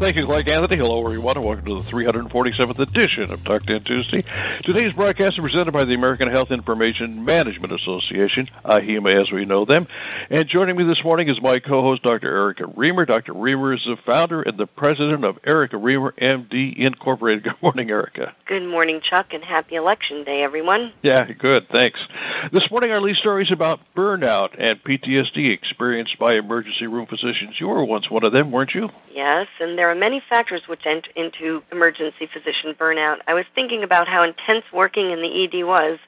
Thank you, Clark Anthony. Hello, everyone, and welcome to the 347th edition of Talk 10 Tuesday. Today's broadcast is presented by the American Health Information Management Association, AHIMA as we know them. And joining me this morning is my co-host, Dr. Erica Remer. Dr. Remer is the founder and the president of Erica Remer MD Incorporated. Good morning, Erica. Good morning, Chuck, and happy Election Day, everyone. Yeah, good. Thanks. This morning, our lead story is about burnout and PTSD experienced by emergency room physicians. You were once one of them, weren't you? Yes, and there are many factors which enter into emergency physician burnout. I was thinking about how intense working in the ED was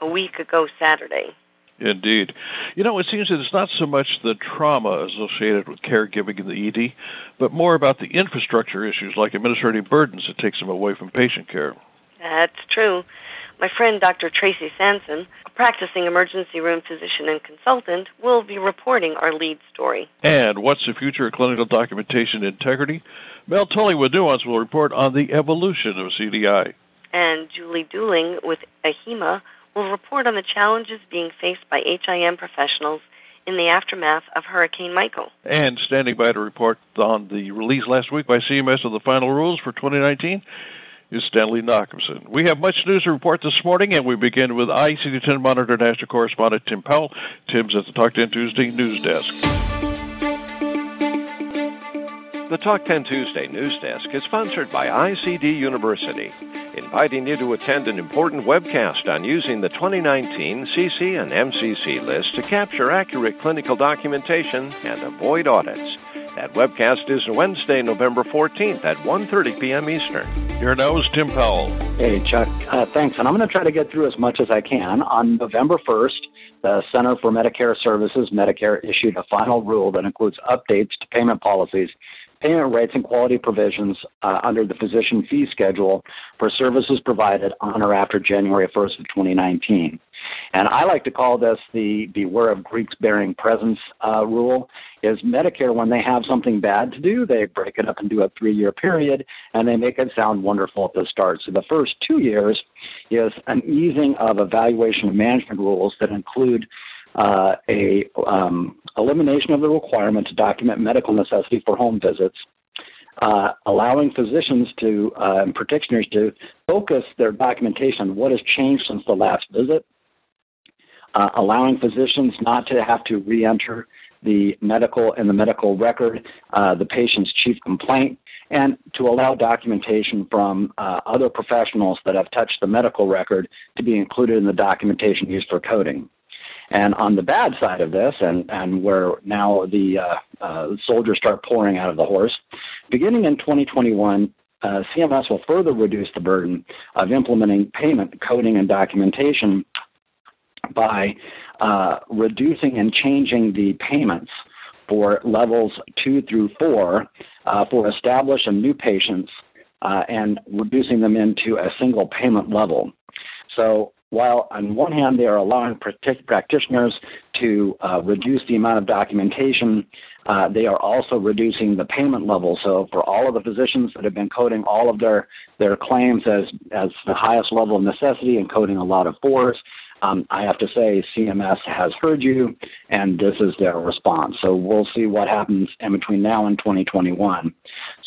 a week ago Saturday. Indeed. You know, it seems that it's not so much the trauma associated with caregiving in the ED, but more about the infrastructure issues like administrative burdens that takes them away from patient care. That's true. My friend Dr. Tracy Sanson, a practicing emergency room physician and consultant, will be reporting our lead story. And what's the future of clinical documentation integrity? Mel Tully with Nuance will report on the evolution of CDI. And Julie Dooling with AHIMA will report on the challenges being faced by HIM professionals in the aftermath of Hurricane Michael. And standing by to report on the release last week by CMS of the final rules for 2019 is Stanley Nachimson. We have much news to report this morning, and we begin with ICD-10 Monitor National Correspondent Tim Powell. Tim's at the Talk 10 Tuesday news desk. The Talk 10 Tuesday news desk is sponsored by ICD University, inviting you to attend an important webcast on using the 2019 CC and MCC list to capture accurate clinical documentation and avoid audits. That webcast is Wednesday, November 14th at 1.30 p.m. Eastern. Your is Tim Powell. Hey, Chuck. Uh, thanks. And I'm going to try to get through as much as I can. On November 1st, the Center for Medicare Services, Medicare, issued a final rule that includes updates to payment policies, payment rates, and quality provisions uh, under the physician fee schedule for services provided on or after January 1st of 2019. And I like to call this the beware of Greeks bearing presents uh, rule. Is Medicare when they have something bad to do, they break it up into a three-year period, and they make it sound wonderful at the start. So the first two years is an easing of evaluation of management rules that include uh, a um, elimination of the requirement to document medical necessity for home visits, uh, allowing physicians to uh, and practitioners to focus their documentation on what has changed since the last visit, uh, allowing physicians not to have to re-enter the medical and the medical record, uh, the patient's chief complaint, and to allow documentation from uh, other professionals that have touched the medical record to be included in the documentation used for coding. And on the bad side of this, and, and where now the uh, uh, soldiers start pouring out of the horse, beginning in 2021, uh, CMS will further reduce the burden of implementing payment, coding, and documentation by uh, reducing and changing the payments for levels two through four uh, for established and new patients uh, and reducing them into a single payment level. So while on one hand they are allowing practitioners to uh, reduce the amount of documentation, uh, they are also reducing the payment level. So for all of the physicians that have been coding all of their, their claims as, as the highest level of necessity and coding a lot of fours, um, I have to say, CMS has heard you, and this is their response. So we'll see what happens in between now and 2021.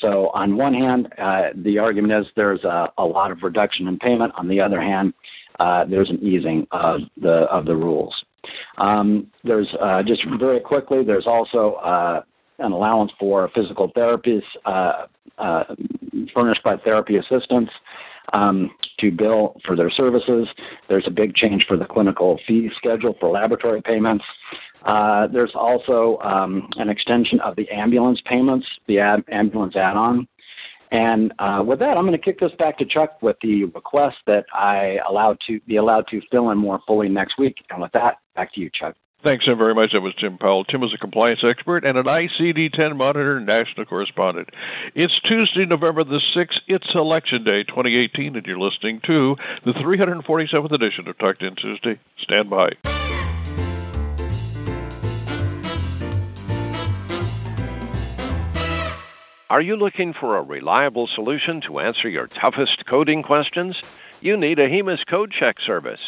So on one hand, uh, the argument is there's a, a, lot of reduction in payment. On the other hand, uh, there's an easing of the of the rules. Um, there's uh, just very quickly. There's also uh, an allowance for physical therapies uh, uh, furnished by therapy assistants um, to bill for their services. There's a big change for the clinical fee schedule for laboratory payments. Uh, there's also um, an extension of the ambulance payments, the ambulance add-on. And uh, with that, I'm going to kick this back to Chuck with the request that I allowed to be allowed to fill in more fully next week. And with that, back to you, Chuck. Thanks so very much. That was Tim Powell. Tim is a compliance expert and an ICD 10 monitor national correspondent. It's Tuesday, November the 6th. It's Election Day 2018, and you're listening to the 347th edition of Talk 10 Tuesday. Stand by. Are you looking for a reliable solution to answer your toughest coding questions? You need AHIMA's Code Check service.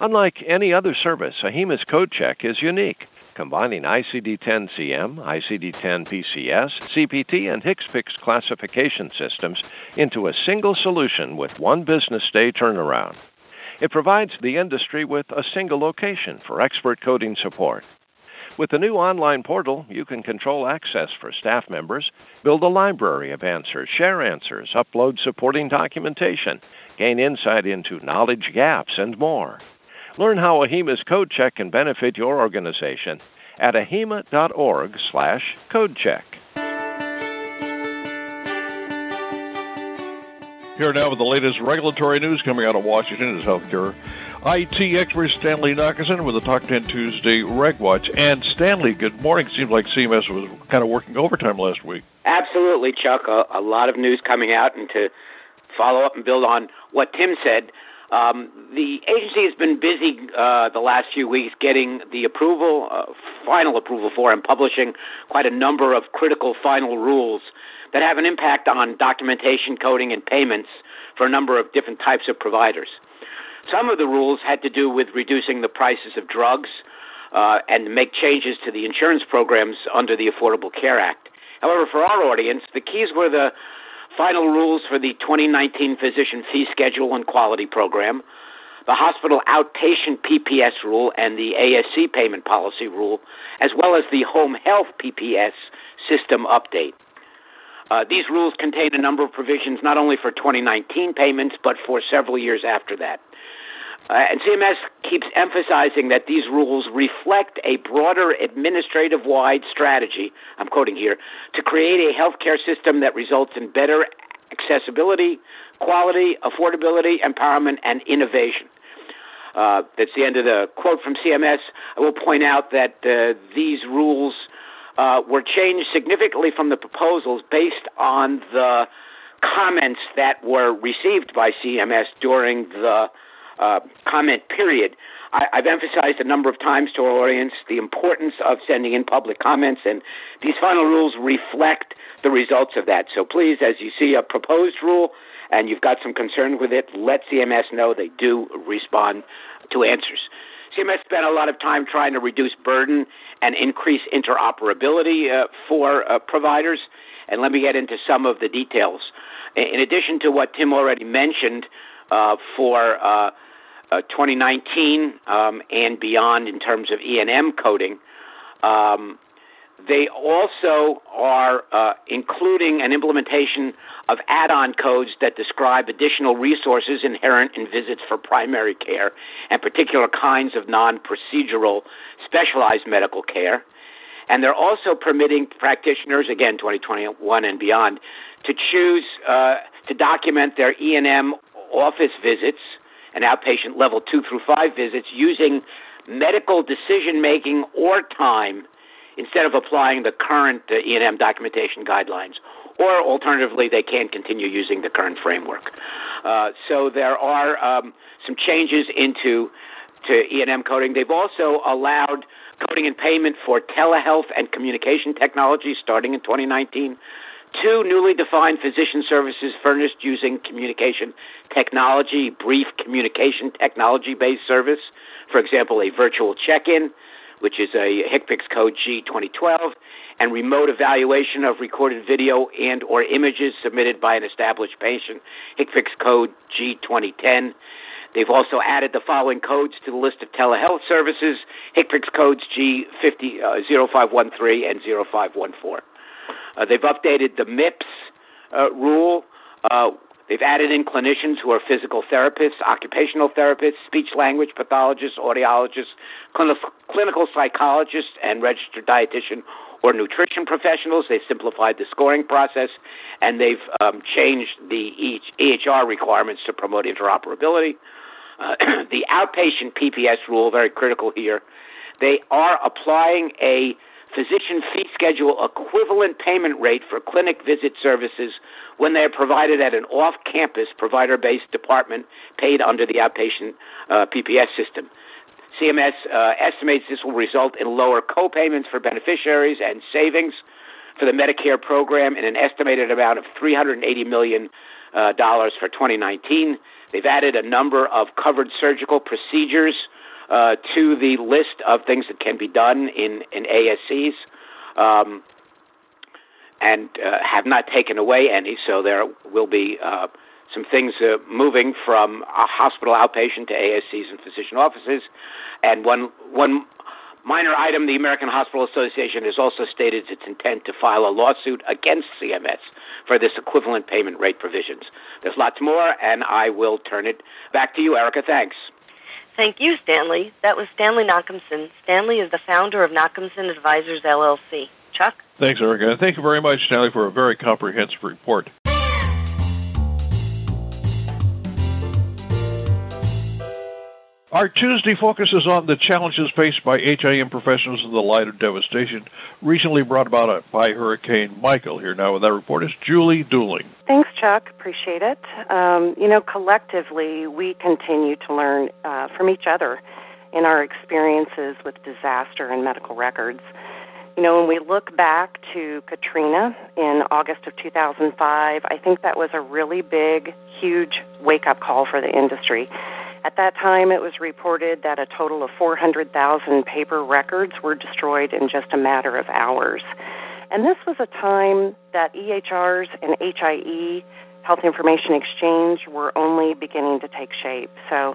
Unlike any other service, AHIMA's Code Check is unique, combining ICD-10 CM, ICD-10 PCS, CPT, and HCPCS classification systems into a single solution with one business day turnaround. It provides the industry with a single location for expert coding support. With the new online portal, you can control access for staff members, build a library of answers, share answers, upload supporting documentation, gain insight into knowledge gaps, and more. Learn how AHIMA's code check can benefit your organization at ahima.org slash codecheck. Here now with the latest regulatory news coming out of Washington is healthcare. IT expert Stanley Nachimson with the Talk 10 Tuesday Reg Watch. And Stanley, good morning. Seems like CMS was kind of working overtime last week. Absolutely, Chuck. A, a lot of news coming out, and to follow up and build on what Tim said, um, the agency has been busy uh, the last few weeks getting the approval, uh, final approval for, and publishing quite a number of critical final rules that have an impact on documentation, coding, and payments for a number of different types of providers. Some of the rules had to do with reducing the prices of drugs uh, and make changes to the insurance programs under the Affordable Care Act. However, for our audience, the keys were the final rules for the 2019 physician fee schedule and quality program, the hospital outpatient PPS rule and the ASC payment policy rule, as well as the home health PPS system update. Uh, these rules contain a number of provisions not only for 2019 payments, but for several years after that. Uh, and CMS keeps emphasizing that these rules reflect a broader administrative wide strategy, I'm quoting here, to create a healthcare system that results in better accessibility, quality, affordability, empowerment, and innovation. Uh, that's the end of the quote from CMS. I will point out that uh, these rules uh, were changed significantly from the proposals based on the comments that were received by CMS during the uh, comment period. I, have emphasized a number of times to our audience the importance of sending in public comments, and these final rules reflect the results of that. So please, as you see a proposed rule and you've got some concern with it, let CMS know they do respond to answers. CMS spent a lot of time trying to reduce burden and increase interoperability uh, for uh, providers. And let me get into some of the details. In addition to what Tim already mentioned, uh, for uh, uh, 2019 um, and beyond in terms of E&M coding. Um, they also are uh, including an implementation of add on codes that describe additional resources inherent in visits for primary care and particular kinds of non procedural specialized medical care. And they're also permitting practitioners, again, 2021 and beyond, to choose uh, to document their E&M office visits and outpatient level two through five visits using medical decision making or time instead of applying the current uh, E&M documentation guidelines. Or alternatively, they can continue using the current framework. Uh, so there are um, some changes into to E&M coding. They've also allowed coding and payment for telehealth and communication technology starting in 2019 Two newly defined physician services furnished using communication technology, brief communication technology based service. For example, a virtual check in, which is a HCPCS code G2012, and remote evaluation of recorded video and or images submitted by an established patient, HCPCS code G2010. They've also added the following codes to the list of telehealth services, HCPCS codes G50, uh, 0513 and 0514. Uh, they've updated the MIPS uh, rule. Uh, they've added in clinicians who are physical therapists, occupational therapists, speech language pathologists, audiologists, clinical, clinical psychologists, and registered dietitian or nutrition professionals. They've simplified the scoring process, and they've um, changed the EHR requirements to promote interoperability. Uh, the outpatient PPS rule, very critical here. they are applying a physician fee schedule equivalent payment rate for clinic visit services when they are provided at an off campus provider based department paid under the outpatient uh, PPS system. CMS uh, estimates this will result in lower co-payments for beneficiaries and savings for the Medicare program in an estimated amount of $380 million uh, for 2019. They've added a number of covered surgical procedures uh, to the list of things that can be done in, in ASCs. Um, and uh, have not taken away any, so there will be uh, some things uh, moving from a hospital outpatient to ASCs and physician offices. And one one minor item: the American Hospital Association has also stated its intent to file a lawsuit against CMS for this equivalent payment rate provisions. There's lots more, and I will turn it back to you, Erica. Thanks. Thank you, Stanley. That was Stanley Nachimson. Stanley is the founder of Nachimson Advisors LLC. Chuck? Thanks, Erica. Thank you very much, Stanley, for a very comprehensive report. Our Tuesday focuses on the challenges faced by HIM professionals in the light of devastation recently brought about by Hurricane Michael. Here now with that report is Julie Dooling. Thanks, Chuck. Appreciate it. Um, you know, collectively, we continue to learn uh, from each other in our experiences with disaster and medical records. You know, when we look back to Katrina in August of 2005, I think that was a really big, huge wake up call for the industry. At that time, it was reported that a total of 400,000 paper records were destroyed in just a matter of hours. And this was a time that EHRs and HIE, Health Information Exchange, were only beginning to take shape. So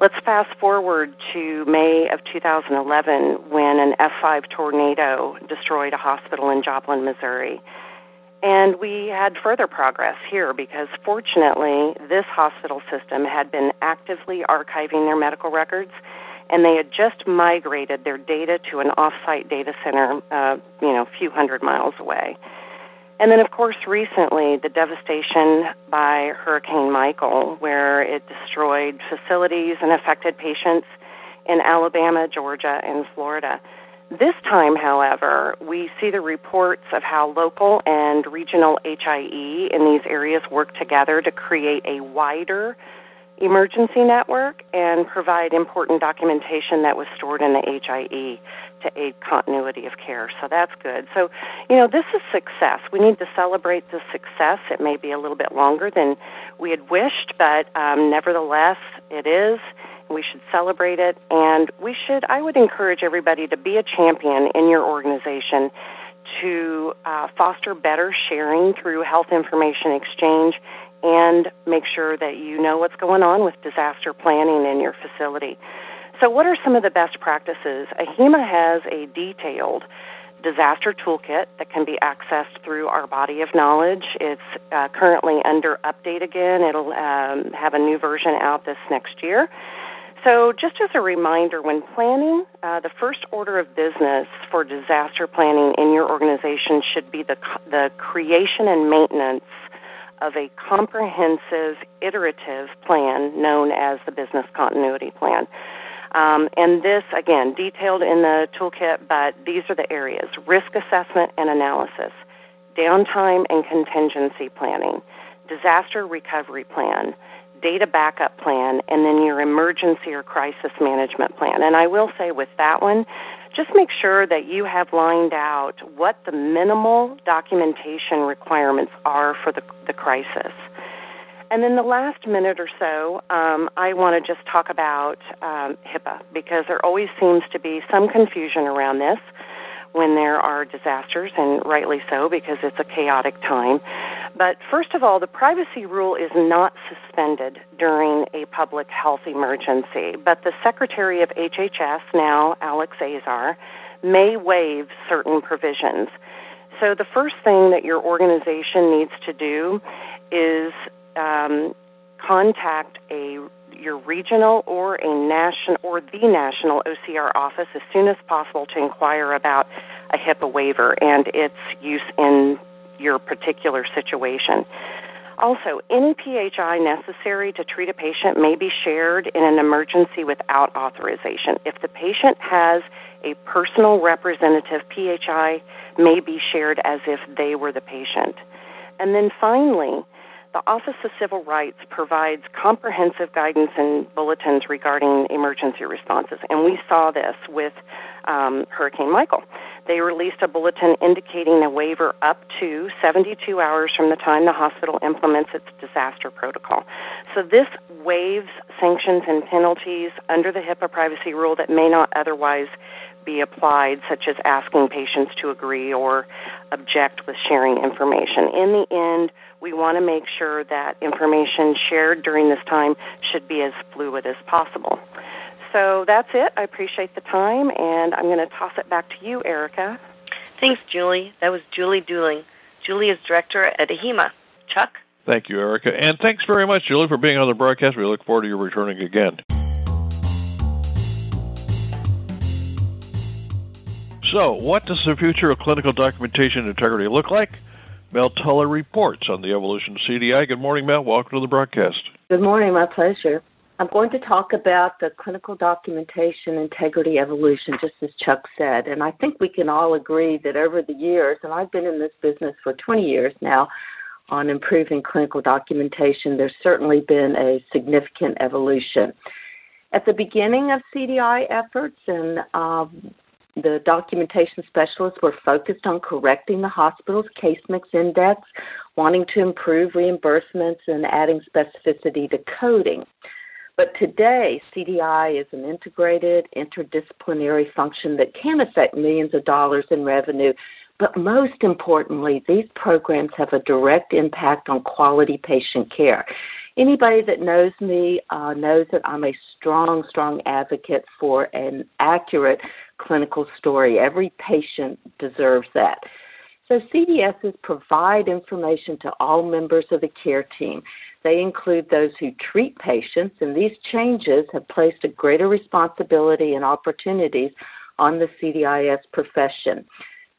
Let's fast forward to May of 2011 when an F5 tornado destroyed a hospital in Joplin, Missouri. And we had further progress here because fortunately, this hospital system had been actively archiving their medical records and they had just migrated their data to an offsite data center, uh, you know, a few hundred miles away. And then, of course, recently, the devastation by Hurricane Michael, where it destroyed facilities and affected patients in Alabama, Georgia, and Florida. This time, however, we see the reports of how local and regional HIE in these areas work together to create a wider emergency network and provide important documentation that was stored in the HIE to aid continuity of care. So that's good. So, you know, this is success. We need to celebrate the success. It may be a little bit longer than we had wished, but um, nevertheless, it is. We should celebrate it, and we should. I would encourage everybody to be a champion in your organization to uh, foster better sharing through health information exchange and make sure that you know what's going on with disaster planning in your facility. So, what are some of the best practices? AHIMA has a detailed disaster toolkit that can be accessed through our body of knowledge. It's uh, currently under update again. It'll um, have a new version out this next year. So, just as a reminder, when planning, uh, the first order of business for disaster planning in your organization should be the, the creation and maintenance of a comprehensive iterative plan known as the business continuity plan. Um, and this, again, detailed in the toolkit, but these are the areas risk assessment and analysis, downtime and contingency planning, disaster recovery plan, data backup plan, and then your emergency or crisis management plan. And I will say with that one, just make sure that you have lined out what the minimal documentation requirements are for the, the crisis. And then the last minute or so, um, I want to just talk about um, HIPAA because there always seems to be some confusion around this when there are disasters, and rightly so because it's a chaotic time. But first of all, the privacy rule is not suspended during a public health emergency, but the Secretary of HHS, now Alex Azar, may waive certain provisions. So the first thing that your organization needs to do is um, contact a your regional or a national or the national OCR office as soon as possible to inquire about a HIPAA waiver and its use in your particular situation. Also, any PHI necessary to treat a patient may be shared in an emergency without authorization. If the patient has a personal representative, PHI may be shared as if they were the patient. And then finally, the Office of Civil Rights provides comprehensive guidance and bulletins regarding emergency responses, and we saw this with um, Hurricane Michael. They released a bulletin indicating a waiver up to 72 hours from the time the hospital implements its disaster protocol. So this waives sanctions and penalties under the HIPAA privacy rule that may not otherwise be applied, such as asking patients to agree or object with sharing information. In the end, we want to make sure that information shared during this time should be as fluid as possible. So that's it. I appreciate the time, and I'm going to toss it back to you, Erica. Thanks, Julie. That was Julie Dooling. Julie is director at AHIMA. Chuck? Thank you, Erica. And thanks very much, Julie, for being on the broadcast. We look forward to your returning again. So, what does the future of clinical documentation integrity look like? Mel Tully reports on the evolution of CDI. Good morning, Mel. Welcome to the broadcast. Good morning. My pleasure. I'm going to talk about the clinical documentation integrity evolution, just as Chuck said. And I think we can all agree that over the years, and I've been in this business for 20 years now, on improving clinical documentation, there's certainly been a significant evolution. At the beginning of CDI efforts and um, the documentation specialists were focused on correcting the hospital's case mix index, wanting to improve reimbursements and adding specificity to coding. But today, CDI is an integrated, interdisciplinary function that can affect millions of dollars in revenue. But most importantly, these programs have a direct impact on quality patient care. Anybody that knows me uh, knows that I'm a strong, strong advocate for an accurate clinical story. Every patient deserves that. So CDSs provide information to all members of the care team. They include those who treat patients, and these changes have placed a greater responsibility and opportunities on the CDIS profession,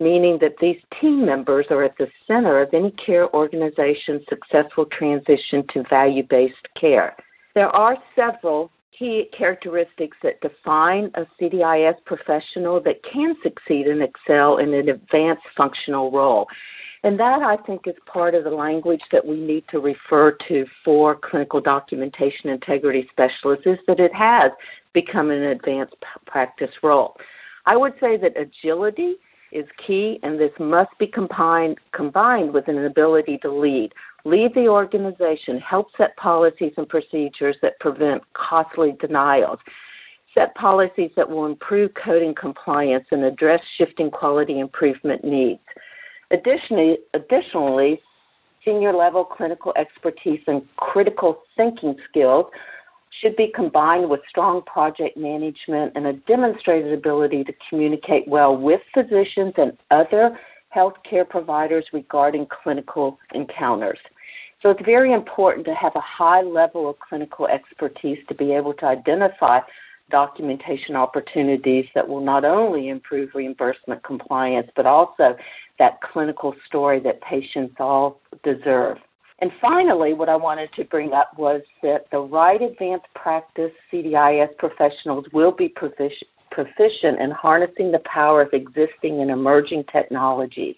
meaning that these team members are at the center of any care organization's successful transition to value based care. There are several key characteristics that define a CDIS professional that can succeed and excel in an advanced functional role. And that, I think, is part of the language that we need to refer to for clinical documentation integrity specialists is that it has become an advanced practice role. I would say that agility is key, and this must be combined, combined with an ability to lead. Lead the organization, help set policies and procedures that prevent costly denials. Set policies that will improve coding compliance and address shifting quality improvement needs. Additionally, additionally, senior level clinical expertise and critical thinking skills should be combined with strong project management and a demonstrated ability to communicate well with physicians and other healthcare providers regarding clinical encounters. So it's very important to have a high level of clinical expertise to be able to identify documentation opportunities that will not only improve reimbursement compliance, but also that clinical story that patients all deserve. And finally, what I wanted to bring up was that the right advanced practice CDIS professionals will be proficient in harnessing the power of existing and emerging technologies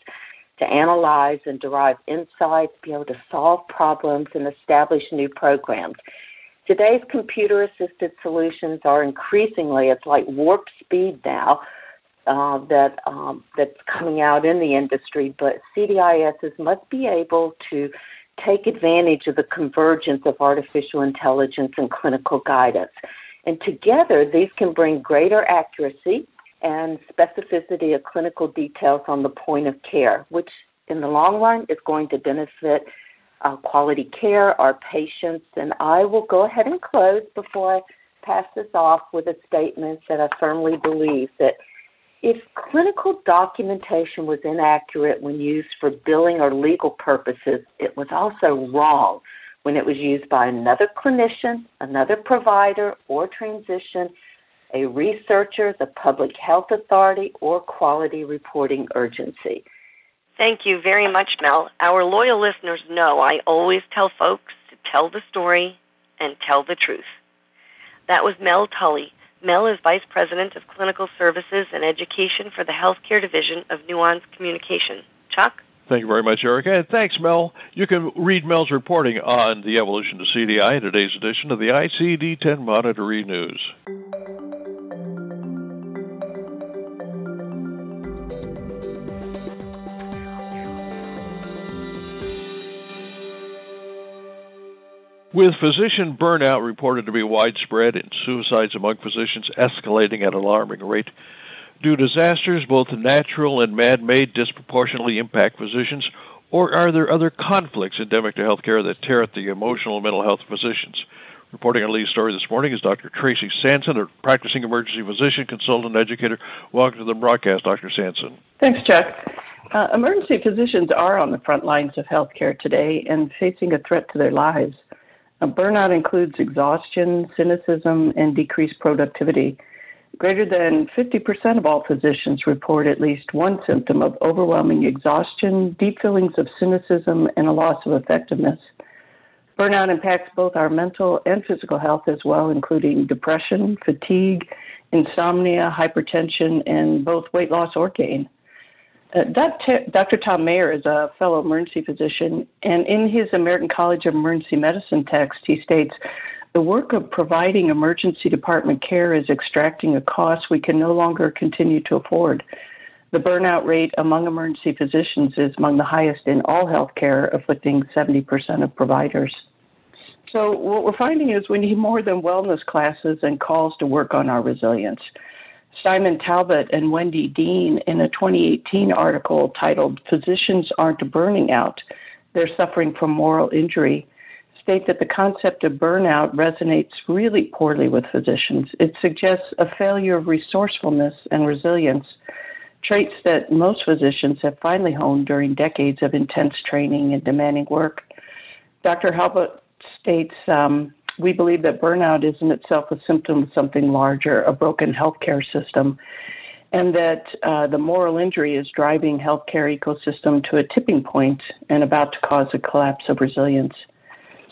to analyze and derive insights, be able to solve problems, and establish new programs. Today's computer assisted solutions are increasingly, it's like warp speed now. Uh, that um, that's coming out in the industry, but CDISs must be able to take advantage of the convergence of artificial intelligence and clinical guidance. And together, these can bring greater accuracy, and specificity of clinical details on the point of care, which in the long run is going to benefit uh, quality care, our patients. And I will go ahead and close before I pass this off with a statement that I firmly believe that if clinical documentation was inaccurate when used for billing or legal purposes, it was also wrong when it was used by another clinician, another provider, or transition a researcher, the public health authority, or quality reporting urgency. Thank you very much, Mel. Our loyal listeners know I always tell folks to tell the story and tell the truth. That was Mel Tully. Mel is Vice President of Clinical Services and Education for the Healthcare Division of Nuance Communication. Chuck? Thank you very much, Erica. And thanks, Mel. You can read Mel's reporting on the evolution of CDI in today's edition of the ICD 10 Monitor News. With physician burnout reported to be widespread and suicides among physicians escalating at an alarming rate, do disasters, both natural and man made, disproportionately impact physicians, or are there other conflicts endemic to healthcare that tear at the emotional and mental health of physicians? Reporting on Lee's story this morning is Dr. Tracy Sanson, a practicing emergency physician, consultant, educator. Welcome to the broadcast, Dr. Sanson. Thanks, Chuck. Uh, emergency physicians are on the front lines of healthcare today and facing a threat to their lives. Burnout includes exhaustion, cynicism, and decreased productivity. Greater than 50% of all physicians report at least one symptom of overwhelming exhaustion, deep feelings of cynicism, and a loss of effectiveness. Burnout impacts both our mental and physical health as well, including depression, fatigue, insomnia, hypertension, and both weight loss or gain. Uh, Dr. Tom Mayer is a fellow emergency physician, and in his American College of Emergency Medicine text, he states the work of providing emergency department care is extracting a cost we can no longer continue to afford. The burnout rate among emergency physicians is among the highest in all healthcare, afflicting 70% of providers. So, what we're finding is we need more than wellness classes and calls to work on our resilience. Simon Talbot and Wendy Dean, in a 2018 article titled Physicians Aren't Burning Out, They're Suffering from Moral Injury, state that the concept of burnout resonates really poorly with physicians. It suggests a failure of resourcefulness and resilience, traits that most physicians have finally honed during decades of intense training and demanding work. Dr. Talbot states, um, we believe that burnout is in itself a symptom of something larger, a broken healthcare system, and that uh, the moral injury is driving healthcare ecosystem to a tipping point and about to cause a collapse of resilience.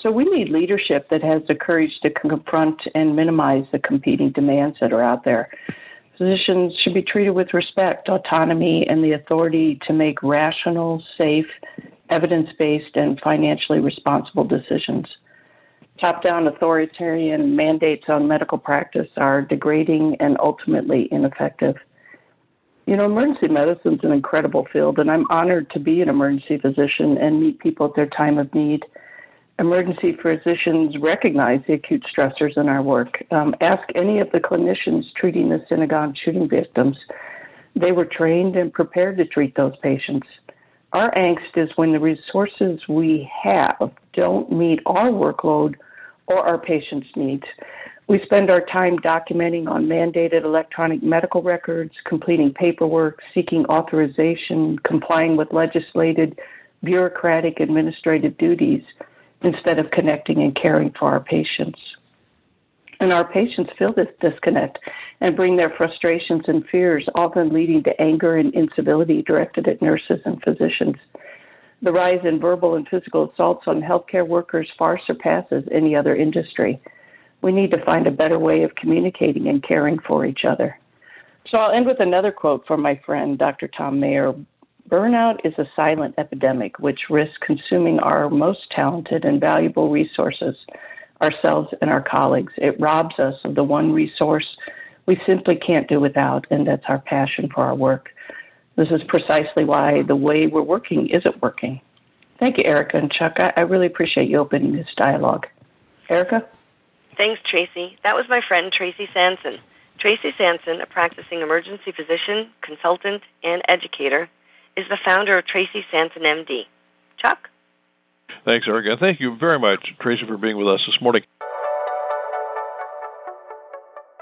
So we need leadership that has the courage to confront and minimize the competing demands that are out there. Physicians should be treated with respect, autonomy, and the authority to make rational, safe, evidence based, and financially responsible decisions top down authoritarian mandates on medical practice are degrading and ultimately ineffective. You know, emergency medicine is an incredible field, and I'm honored to be an emergency physician and meet people at their time of need. Emergency physicians recognize the acute stressors in our work. Um, ask any of the clinicians treating the synagogue shooting victims. They were trained and prepared to treat those patients. Our angst is when the resources we have don't meet our workload or our patients' needs. We spend our time documenting on mandated electronic medical records, completing paperwork, seeking authorization, complying with legislated, bureaucratic, administrative duties instead of connecting and caring for our patients. And our patients feel this disconnect and bring their frustrations and fears, often leading to anger and incivility directed at nurses and physicians. The rise in verbal and physical assaults on healthcare workers far surpasses any other industry. We need to find a better way of communicating and caring for each other. So I'll end with another quote from my friend, Dr. Tom Mayer. Burnout is a silent epidemic which risks consuming our most talented and valuable resources, ourselves and our colleagues. It robs us of the one resource we simply can't do without, and that's our passion for our work. This is precisely why the way we're working isn't working. Thank you, Erica and Chuck. I, I really appreciate you opening this dialogue. Erica? Thanks, Tracy. That was my friend Tracy Sanson. Tracy Sanson, a practicing emergency physician, consultant, and educator, is the founder of Tracy Sanson MD. Chuck? Thanks, Erica. Thank you very much, Tracy, for being with us this morning.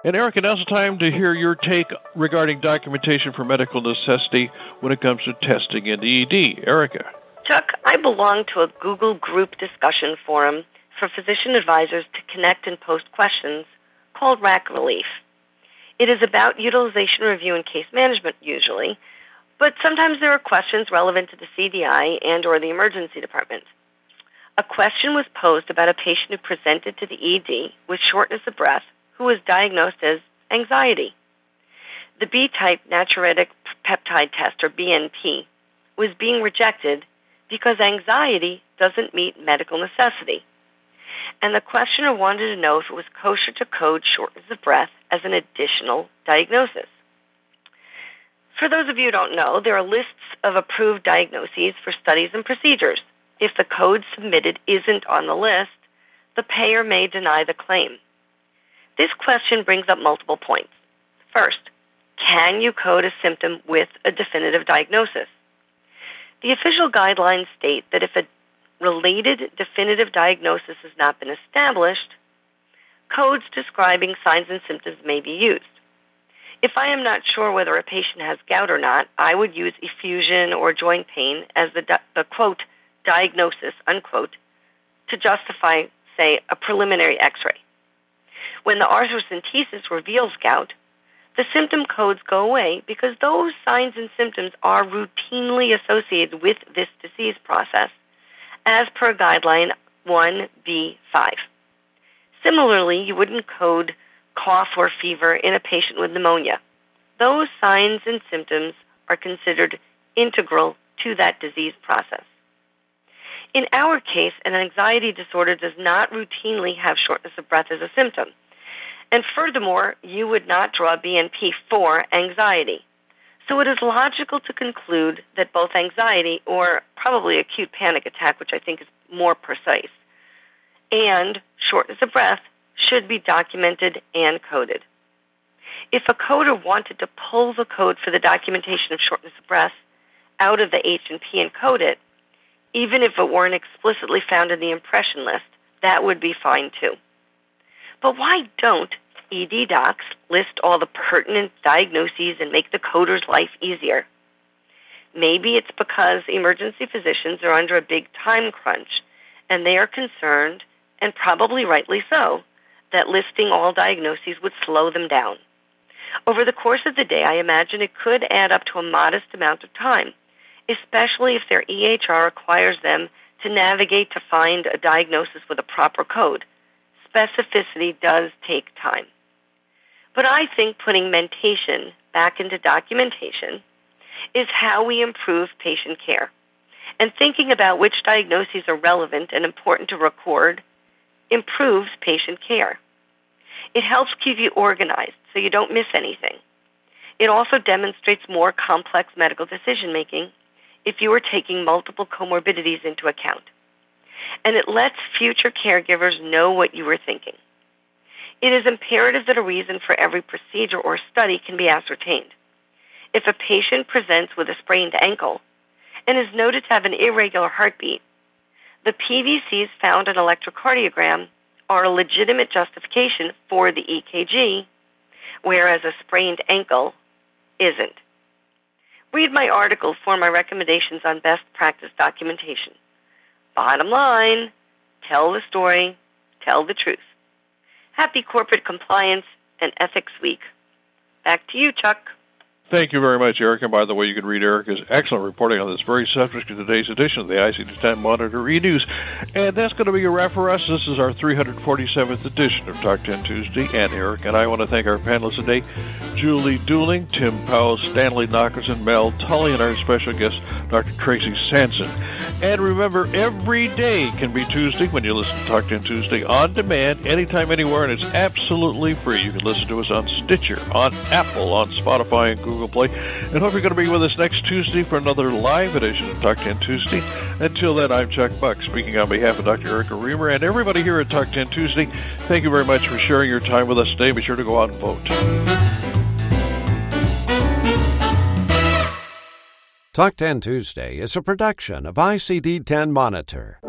And Erica, now's the time to hear your take regarding documentation for medical necessity when it comes to testing in the ED. Erica. Chuck, I belong to a Google group discussion forum for physician advisors to connect and post questions called RAC Relief. It is about utilization review and case management usually, but sometimes there are questions relevant to the CDI and or the emergency department. A question was posed about a patient who presented to the ED with shortness of breath who was diagnosed as anxiety. The B type natriuretic peptide test, or BNP, was being rejected because anxiety doesn't meet medical necessity. And the questioner wanted to know if it was kosher to code shortness of breath as an additional diagnosis. For those of you who don't know, there are lists of approved diagnoses for studies and procedures. If the code submitted isn't on the list, the payer may deny the claim. This question brings up multiple points. First, can you code a symptom with a definitive diagnosis? The official guidelines state that if a related definitive diagnosis has not been established, codes describing signs and symptoms may be used. If I am not sure whether a patient has gout or not, I would use effusion or joint pain as the, the quote diagnosis unquote to justify, say, a preliminary X-ray. When the arthrocentesis reveals gout, the symptom codes go away because those signs and symptoms are routinely associated with this disease process, as per guideline 1B5. Similarly, you wouldn't code cough or fever in a patient with pneumonia. Those signs and symptoms are considered integral to that disease process. In our case, an anxiety disorder does not routinely have shortness of breath as a symptom. And furthermore, you would not draw BNP for anxiety. So it is logical to conclude that both anxiety, or probably acute panic attack, which I think is more precise, and shortness of breath should be documented and coded. If a coder wanted to pull the code for the documentation of shortness of breath out of the H&P and code it, even if it weren't explicitly found in the impression list, that would be fine too. But why don't ED docs list all the pertinent diagnoses and make the coder's life easier? Maybe it's because emergency physicians are under a big time crunch and they are concerned, and probably rightly so, that listing all diagnoses would slow them down. Over the course of the day, I imagine it could add up to a modest amount of time, especially if their EHR requires them to navigate to find a diagnosis with a proper code. Specificity does take time. But I think putting mentation back into documentation is how we improve patient care. And thinking about which diagnoses are relevant and important to record improves patient care. It helps keep you organized so you don't miss anything. It also demonstrates more complex medical decision making if you are taking multiple comorbidities into account. And it lets future caregivers know what you were thinking. It is imperative that a reason for every procedure or study can be ascertained. If a patient presents with a sprained ankle and is noted to have an irregular heartbeat, the PVCs found on electrocardiogram are a legitimate justification for the EKG, whereas a sprained ankle isn't. Read my article for my recommendations on best practice documentation. Bottom line tell the story, tell the truth. Happy Corporate Compliance and Ethics Week. Back to you, Chuck. Thank you very much, Eric. And by the way, you can read Erica's excellent reporting on this very subject in today's edition of the ICD-10 Monitor e-News. And that's going to be a wrap for us. This is our 347th edition of Talk 10 Tuesday. And Eric and I want to thank our panelists today, Julie Dooling, Tim Powell, Stanley Nachimson, Mel Tully, and our special guest, Dr. Tracy Sanson. And remember, every day can be Tuesday when you listen to Talk 10 Tuesday on demand, anytime, anywhere, and it's absolutely free. You can listen to us on Stitcher, on Apple, on Spotify, and Google Play. And hope you're going to be with us next Tuesday for another live edition of Talk 10 Tuesday. Until then, I'm Chuck Buck, speaking on behalf of Dr. Erica Remer and everybody here at Talk 10 Tuesday. Thank you very much for sharing your time with us today. Be sure to go out and vote. Talk 10 Tuesday is a production of ICD 10 Monitor.